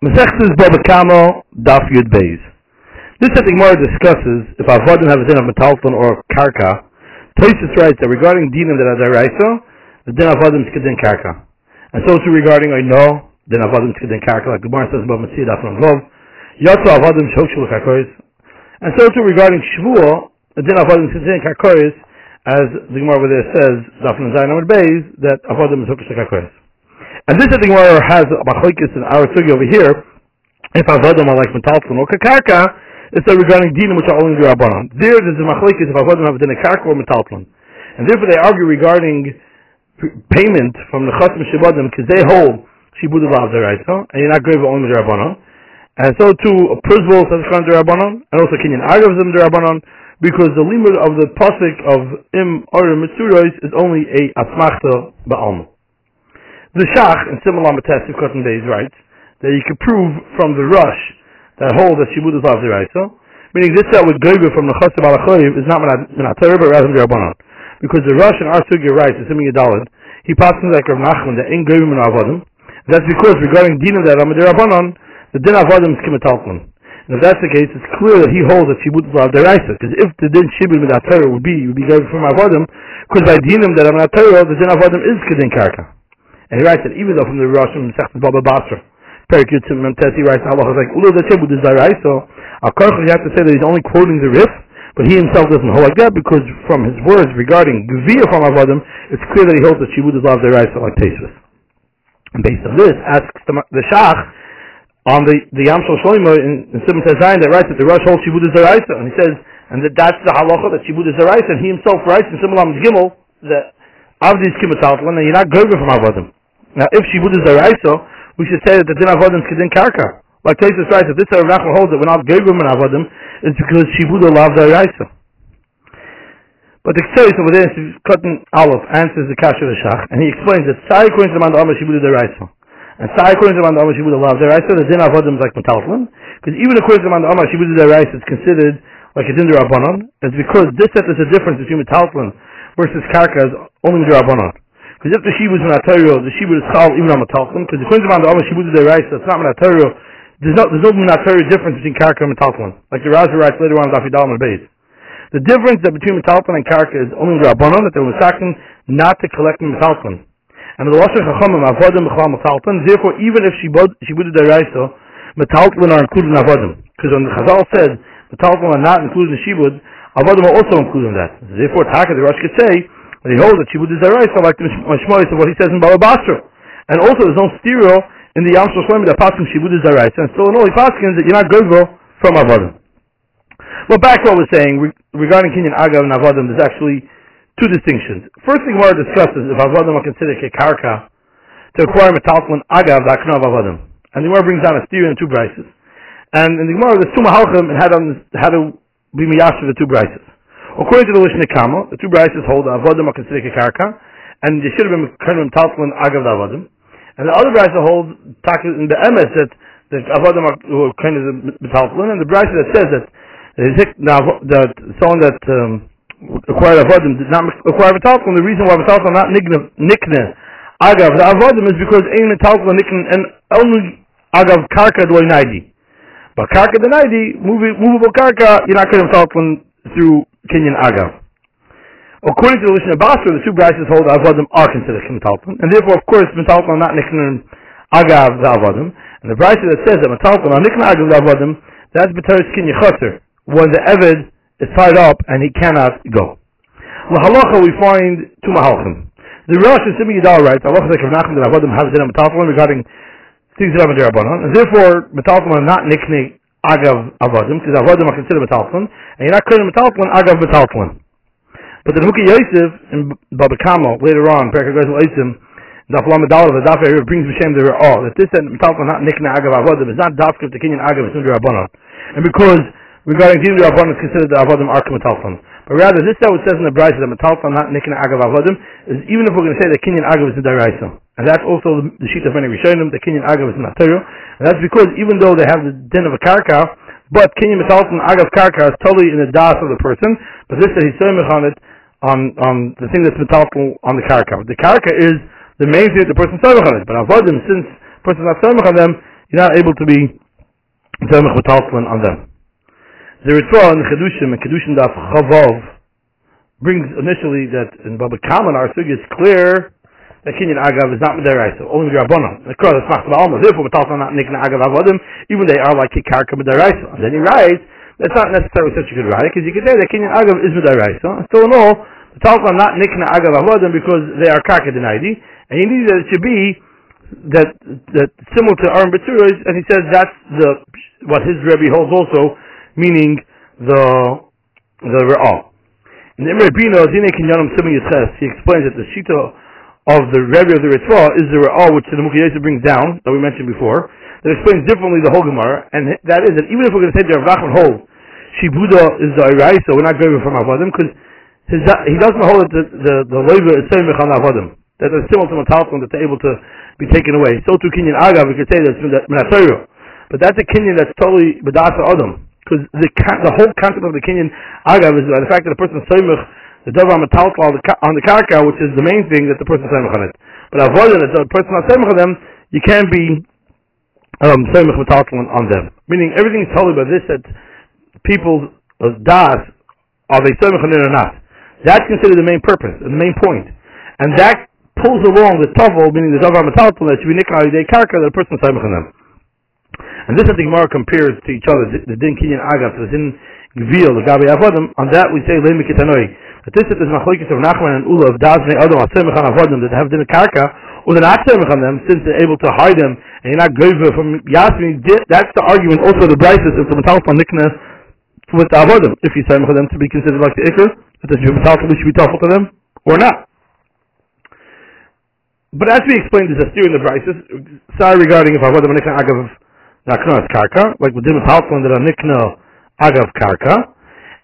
Mesechtes Baba Kamo, Daf Yud Beis. This I think more discusses if Avodim have a din of metalton or karka. Tosis writes that regarding dinim that are deraisa, the din Avodim is kedin karka. And so too regarding I know, din Avodim is kedin karka, like the Gemara says about Metzid Daf Lov, Yotzo Avodim Shokshul Karkois. And so too regarding Shavuot, the din Avodim is kedin karkois, as the Gemara over there says, Daf Zayin Amud Beis, that Avodim is Shokshul Karkois. And this I think where has a machlokes in our sugi over here. If avodim are like metalton or kakarka, it's a regarding dinim which are only the rabbanon. There, there's a machlokes if avodim have a karka or metalton, and therefore they argue regarding payment from the chasim shibadim because they hold shibud of deraisa, and you're not going only the rabbanon. And so too, a principle says the rabbanon, and also kinyan agav them the rabbanon, because the limit of the pasuk of im or mitzuros is only a asmachta ba'alma. The Shach, in similar Matesiv Cotton Days, writes that you can prove from the Rush that holds that Shibud is of the Raisa, meaning this that with Gogo from the Chosab al is not Minatera, but rather Rabbanon. Because the Rush in our Sugya writes, assuming Yadalid, he passes like Rav Nachman that in Gogo min Avodim. That's because regarding Din of the Ramad Rabbanon, the Din Avodim is Kimatalkman. And if that's the case, it's clear that he holds that Shibud is of the Raisa. Because if the Din Shibud Minatera would be, would be Gogo from Avodim, because by Dinim that Minatera, the Din Avodim is Kedin Karka. And he writes that even though from the Rosh from Sechtes Baba Basra, Perik Yitzim Memtes, he writes Allah is like Ulu the Shibud is Zarai, so Al you have to say that he's only quoting the Rif, but he himself doesn't hold like that because from his words regarding Gvir from Avodim, it's clear that he holds that Shibud is of the Raisa like Tesvis. And based on this, asks the, the Shach on the the Yam Shel Shlomo in, in Simon Tezayin that writes that the Rosh holds Shibud is Zaraisa, and he says, and that that's the halacha that Shibud is Zaraisa, and he himself writes in Simon Gimel that Avdi is Kimataltlan, and you're not Gerger from Avodim. Now, if Shibud is Araiso, we should say that the Din Avodim is Kedin Karka. Like Tesis writes, if this Rav Nachman holds that we're not Gegum in Avodim, it's because Shibud loves Araiso. But the Ktseris over there, cutting Aleph, answers the Kasha of the Shach, and he explains that Sai according to the Mandama Shibud is Araiso. And Sai according to the Mandama Shibud loves Araiso, the Din Avodim is like Metaltlin, because even according to the Mandama Shibud is Araiso, it's considered like a Din Rabbanon, it's because this set is a difference between Metaltlin versus Karka is only the Rabbanon. Because if the shibud is minatariyo, the shibud is chal even on metalchim. Because the according to the other shibud is deraisa, it's not minatariyo. There's no there's no minatariyo difference between karka and metalchim. Like the Rashi writes later on in Dafidal and Beis. The difference that between metalchim and karka is only rabbanon that they were saking not to collect metalchim. And the Lashon Chachamim avodim b'chal metalchim. Therefore, even if shibud shibud is deraisa, metalchim are included in avodim. Because when the Chazal said metalchim are not included in shibud, avodim are also included in that. Therefore, Taka the Rosh could say but he holds that Shibud is Zaraisa, like the Mishmois of what he says in Baba Basra. And also there's no stereo in the Yam Shloshim that Paskin Shibud is Zaraisa, and still in all he Paskins that you're not good, Gogo from Avodim. Well, back to what we're saying, regarding Kenyan Agav and Avodim, there's actually two distinctions. First thing we're discussing is if Avodim are considered Kekarka to acquire Metalton Agav, the Akna of Avodim. And the Gemara brings down a stereo and two brises. And in the Gemara, there's two Mahalchim and how to, how to be Miyash the two brises. According to the Lishna Kama, the two brises hold that Avodim are considered Karka, and they should have been kind of Talflin Agav Avodim. And the other brisa hold in the Emes that the Avodim are kind of Talflin, and the brisa that says that that someone that um, acquired Avodim did not acquire Talflin, the reason why Talflin not Nikne Agav the Avodim is because Ein Talflin Nikne and only Agav Karka Dway Naidi. But Karka the Naidi, movable Karka, you're not going to Talflin through Kenyan Agav. According to the Lishna Basra, the two brises hold Avodim are considered Metalpon, and therefore, of course, Metalpon are not Nichnan Agav the Avodim. And the brisa that says that Metalpon are Nichnan Agav the Avodim, that's B'teres Kenya Chaser, when the Eved is tied up and he cannot go. The halacha we find two mahalchim. The Rosh is Simi Yidal writes, like Rav Nachman that Avodim have in Metalpon regarding things that have in and therefore Metalpon are not Nichnan agav avodim, because avodim are considered metaltlin, and you're not calling metaltlin agav metaltlin. But the Huki Yosef in Baba Kamo later on, Perka Gozel Eisim, Daf Lamadal of the Daf here brings B'Shem the all that this said metaltlin not nikna agav avodim is not dafka the Kenyan agav is under Rabbanon, and because regarding Din Rabbanon is considered the avodim are metaltlin. But rather, this that what says in the Brisa that metaltlin not nikna agav avodim is even if we're going to say that Kenyan agav is the Daraisa. And that's also the, sheet of many Rishonim, the Kenyan Agav is not Torah. And that's because even though they have the din of a karka, but Kenyan Metalton Agav karka is totally in the das of the person, but this is on it, on, on the thing that's Metalton on the karka. The karka is the main thing that the person is on it. But Avodim, since the person is not on them, you're not able to be Zemach Metaltlin on them. The Ritva in Chedushim, and Kedushin Daf Chavov, brings initially that in Baba Kaman, our sugi is clear that Kinyan Agav is not Mederaisa, only Rabbanon. The Kro, that's not Alma. Therefore, we're talking about Nikna Agav Avodim, even they are like Kikarka Mederaisa. And then he writes, that's not necessarily such a good writing, because you could say that Kinyan Agav is Mederaisa. Still in all, we're talking not Nikna Agav Avodim because they are Karka Denaidi, and he needs that it should be that that similar to Aaron Baturas, and he says that's the what his Rebbe holds also, meaning the the Ra'ah. In the Imrei Binah, Dine Kinyanim Simi Yitzches, he explains that the Shita of the Rebbe of the Ritva is the Ra'ah which the Mukhi brings down, that we mentioned before, that explains differently the whole Gemara, and that is that even if we're going to say the Rav Nachman holds, Shibuda is the Irai, so we're not going from Avodim, because he doesn't hold that the, the, Leva is Semich on Avodim, that is similar to Matalton, that they're able to be taken away. So to Kinyan Agav, we could say that's Minatayro. But that's a Kinyan that's totally Badasa Adam because the the whole concept of the Kenyan agav is by the fact that the person soymich the davar metaltal on the the karka, which is the main thing that the person soymich on it. But avoiding it, the person not soymich on them, you can't be um, soymich metaltal on them. Meaning everything is told by this that people uh, das are they soymich on it or not. That's considered the main purpose, the main point, and that pulls along the tovel, meaning the davar metaltal that should be nikna day karka that the person soymich on them. And this, I think, Gemara compares to each other, the, din kinyan agav, the din gvil, the gabi avodim. On that, we say lemi kitanoi. But this is the machlokes of Nachman and Ula of Dazni Adam Atzemich on avodim that have din karka, or they're not them since they're able to hide them and you're not gover from Yasmin. That's the argument. Also, the Bryces of the Metalfon Nikna with the avodim. If you tzemich them to be considered like the ikr, that the Metalfon should be tough to them or not. But as we explained, there's a theory in the Bryces. Sorry regarding if avodim Nikna agav Nakna karka, like with Halfman that are nikna agav karka.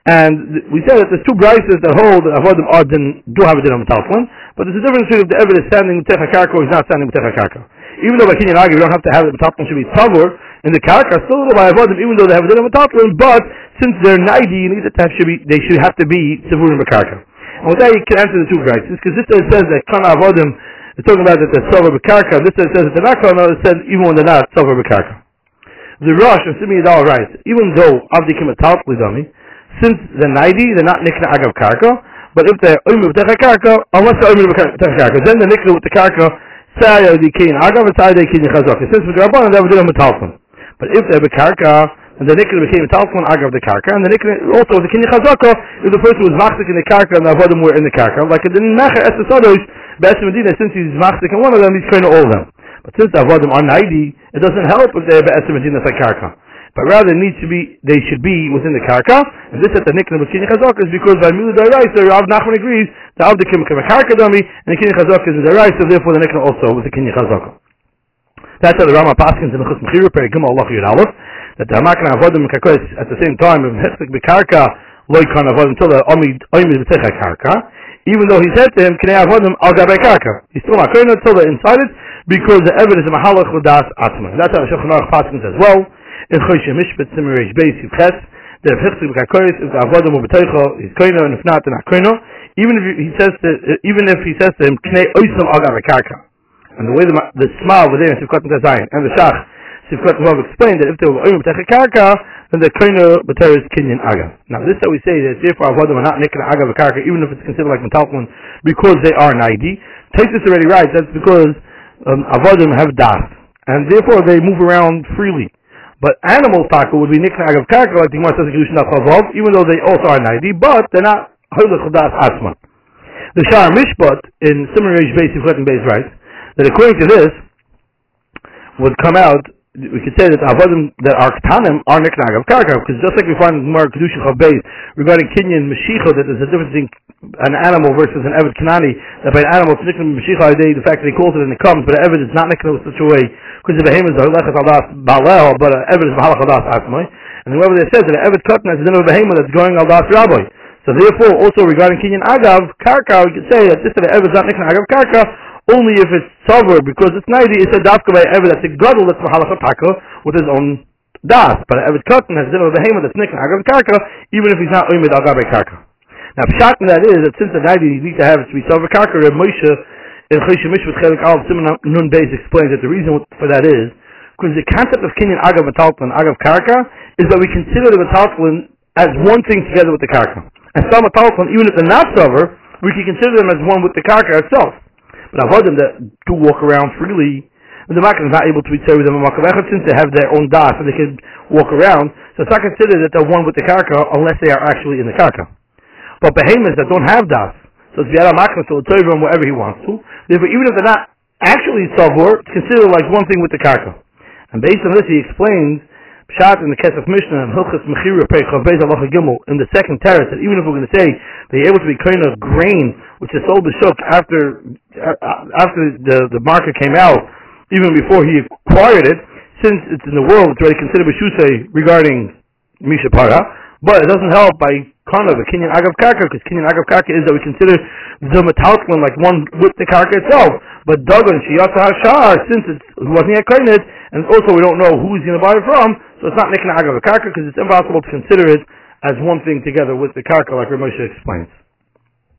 And we said that there's two brises that hold that avodim adin do have a din on but there's a difference between if the evidence is standing with karka or he's not standing with karka. Even though by Kenyan Agav you don't have to have it, Talfman should be tavur in the karka, still by avodim, even though they have a din on but since they're 90, you need to have, should be, they should have to be the karka. And with that you can answer the two brises, because this says that kana avodim is talking about that they're silver b'karka, this says that they're not kana, it says even when they're not silver b'karka the Rosh of Simi Yadal writes, even though Avdi Avdikim are Lidami, since they're 90, they're not Nikna Agav Karka, but if they're Omer with Karka, unless they're Omer with Karka, then the Nikna with the Karka, Saya the Kin Agav, and Saya the Kin Chazak. Since with Rabban, they would do Metalfon. But if they're Bekarka, and the Nikna became Metalfon Agav the Karka, and the Nikna also the Kin Chazaka, if the person was Machzik in the Karka, and the Avodim were in the Karka, like it didn't matter, Esasadosh, Best Medina, since he's Machzik in one of them, he's kind of all of them. But since the avodim are 90, it doesn't help if they're be'esim medina karka. But rather, needs to be, they should be within the karka. And this is the nickname of kini chazak is because by milu daraisa, Rav Nachman agrees the avdikim kim karka dami, and the kini chazak is the daraisa, therefore the nickname also was the kini chazak. That's how the Rama Paskins in the Chus Mechira, Peri Gimel Allah Yud Aleph, that the Hamakna avodim kakos at the same time, if hechzik bekarka, loy kan avodim until the omid omid b'techa karka, even though he said to him, Knei avodim al gabei karka. He's still not going until they're inside it, because the evidence of mahalach l'das atma. That's how Shulchan Aruch Paskins as well. In Choshe Mishpat Simmer Reish Beis Yivches, the Hichzik B'Kakoyis, the Avodah Mu B'Teicho, he's koino, and if not, then not koino. Even if he says to, even if he says to him, Knei Oisam Agav Karka. And the way the, the Sma over there in Sivkot Zayin, and the Shach, Sivkot Vav explained that if they were Oim B'Teicha Karka, then the koino B'Teir is Kinyan Agav. Now this that we say that therefore Avodah are not Nikin Agav Karka, even if it's considered like Mentalpon, because they are 90. Take this already right, that's because um, avodim have das, and therefore they move around freely. But animal taka would be niknag of karka, like the Gemara says even though they also are 90, but they're not holich das asma. The Shar Mishpat in Simon Reish Beis Yiflet and Beis writes that according to this would come out we could say that avodim that are ketanim are niknag of karka because just like we find in Gemara Chav Beis regarding Kinyan Meshicha that there's a difference between an animal versus an Eved Kanani that by an animal it's niknag Meshicha the fact that he calls it and it comes but an Eved is not niknag in such a way because the behemoth is lechat adas balel but an Eved is mahalach adas atmai and whoever they said that an Eved katan is the name of a behemoth that's going al das rabbi. So therefore also regarding Kinyan Agav Karka we could say that this is the Eved is not niknag Agav Karka only if it's sober because it's 90, it's a dafka by Eved that's a gadol that's mahalacha taka with his own das. But Eved Katan has dinner of behemoth that's nicknam agav karka, even if he's not umid agav karka. Now, pshat that is that since the 90 you need to have it to be sober karka, Reb Moshe in Choshe Mishpat Chelik Al Simon Nun Beis explains that the reason for that is Because the concept of Kenyan Agav Metaltlin, Agav Karka, is that we consider the Metaltlin as one thing together with the Karka. And some Metaltlin, even if they're not sober, we can consider them as one with the Karka itself. But Avodim that do walk around freely, the Makkah is not able to be with them since they have their own das and they can walk around. So it's not considered that they're one with the Karka unless they are actually in the Karka. But behemoths that don't have das, so it's Viara Makkah, so it's him wherever he wants to. Therefore, even if they're not actually Savur, it's considered like one thing with the Karka. And based on this, he explains Pshat in the Kesef Mishnah and Hilchas Mechira Pechav Beis Alacha Gimel in the second terrace that even if we're going to say they're able to be kind of grain which is sold to Shuk after uh, after the the market came out, even before he acquired it, since it's in the world, it's already considered B'shusay regarding Misha but it doesn't help by kind of the Kenyan Agav Karka, because Kenyan Agav Karka is that we consider the Metaltlin like one with the Karka itself. But Dagon, Shiyata Hashar, since it wasn't yet Kainet, and also we don't know who he's going to buy it from, so it's not making an Agav Karka because it's impossible to consider it as one thing together with the Karka like Ramosha explains.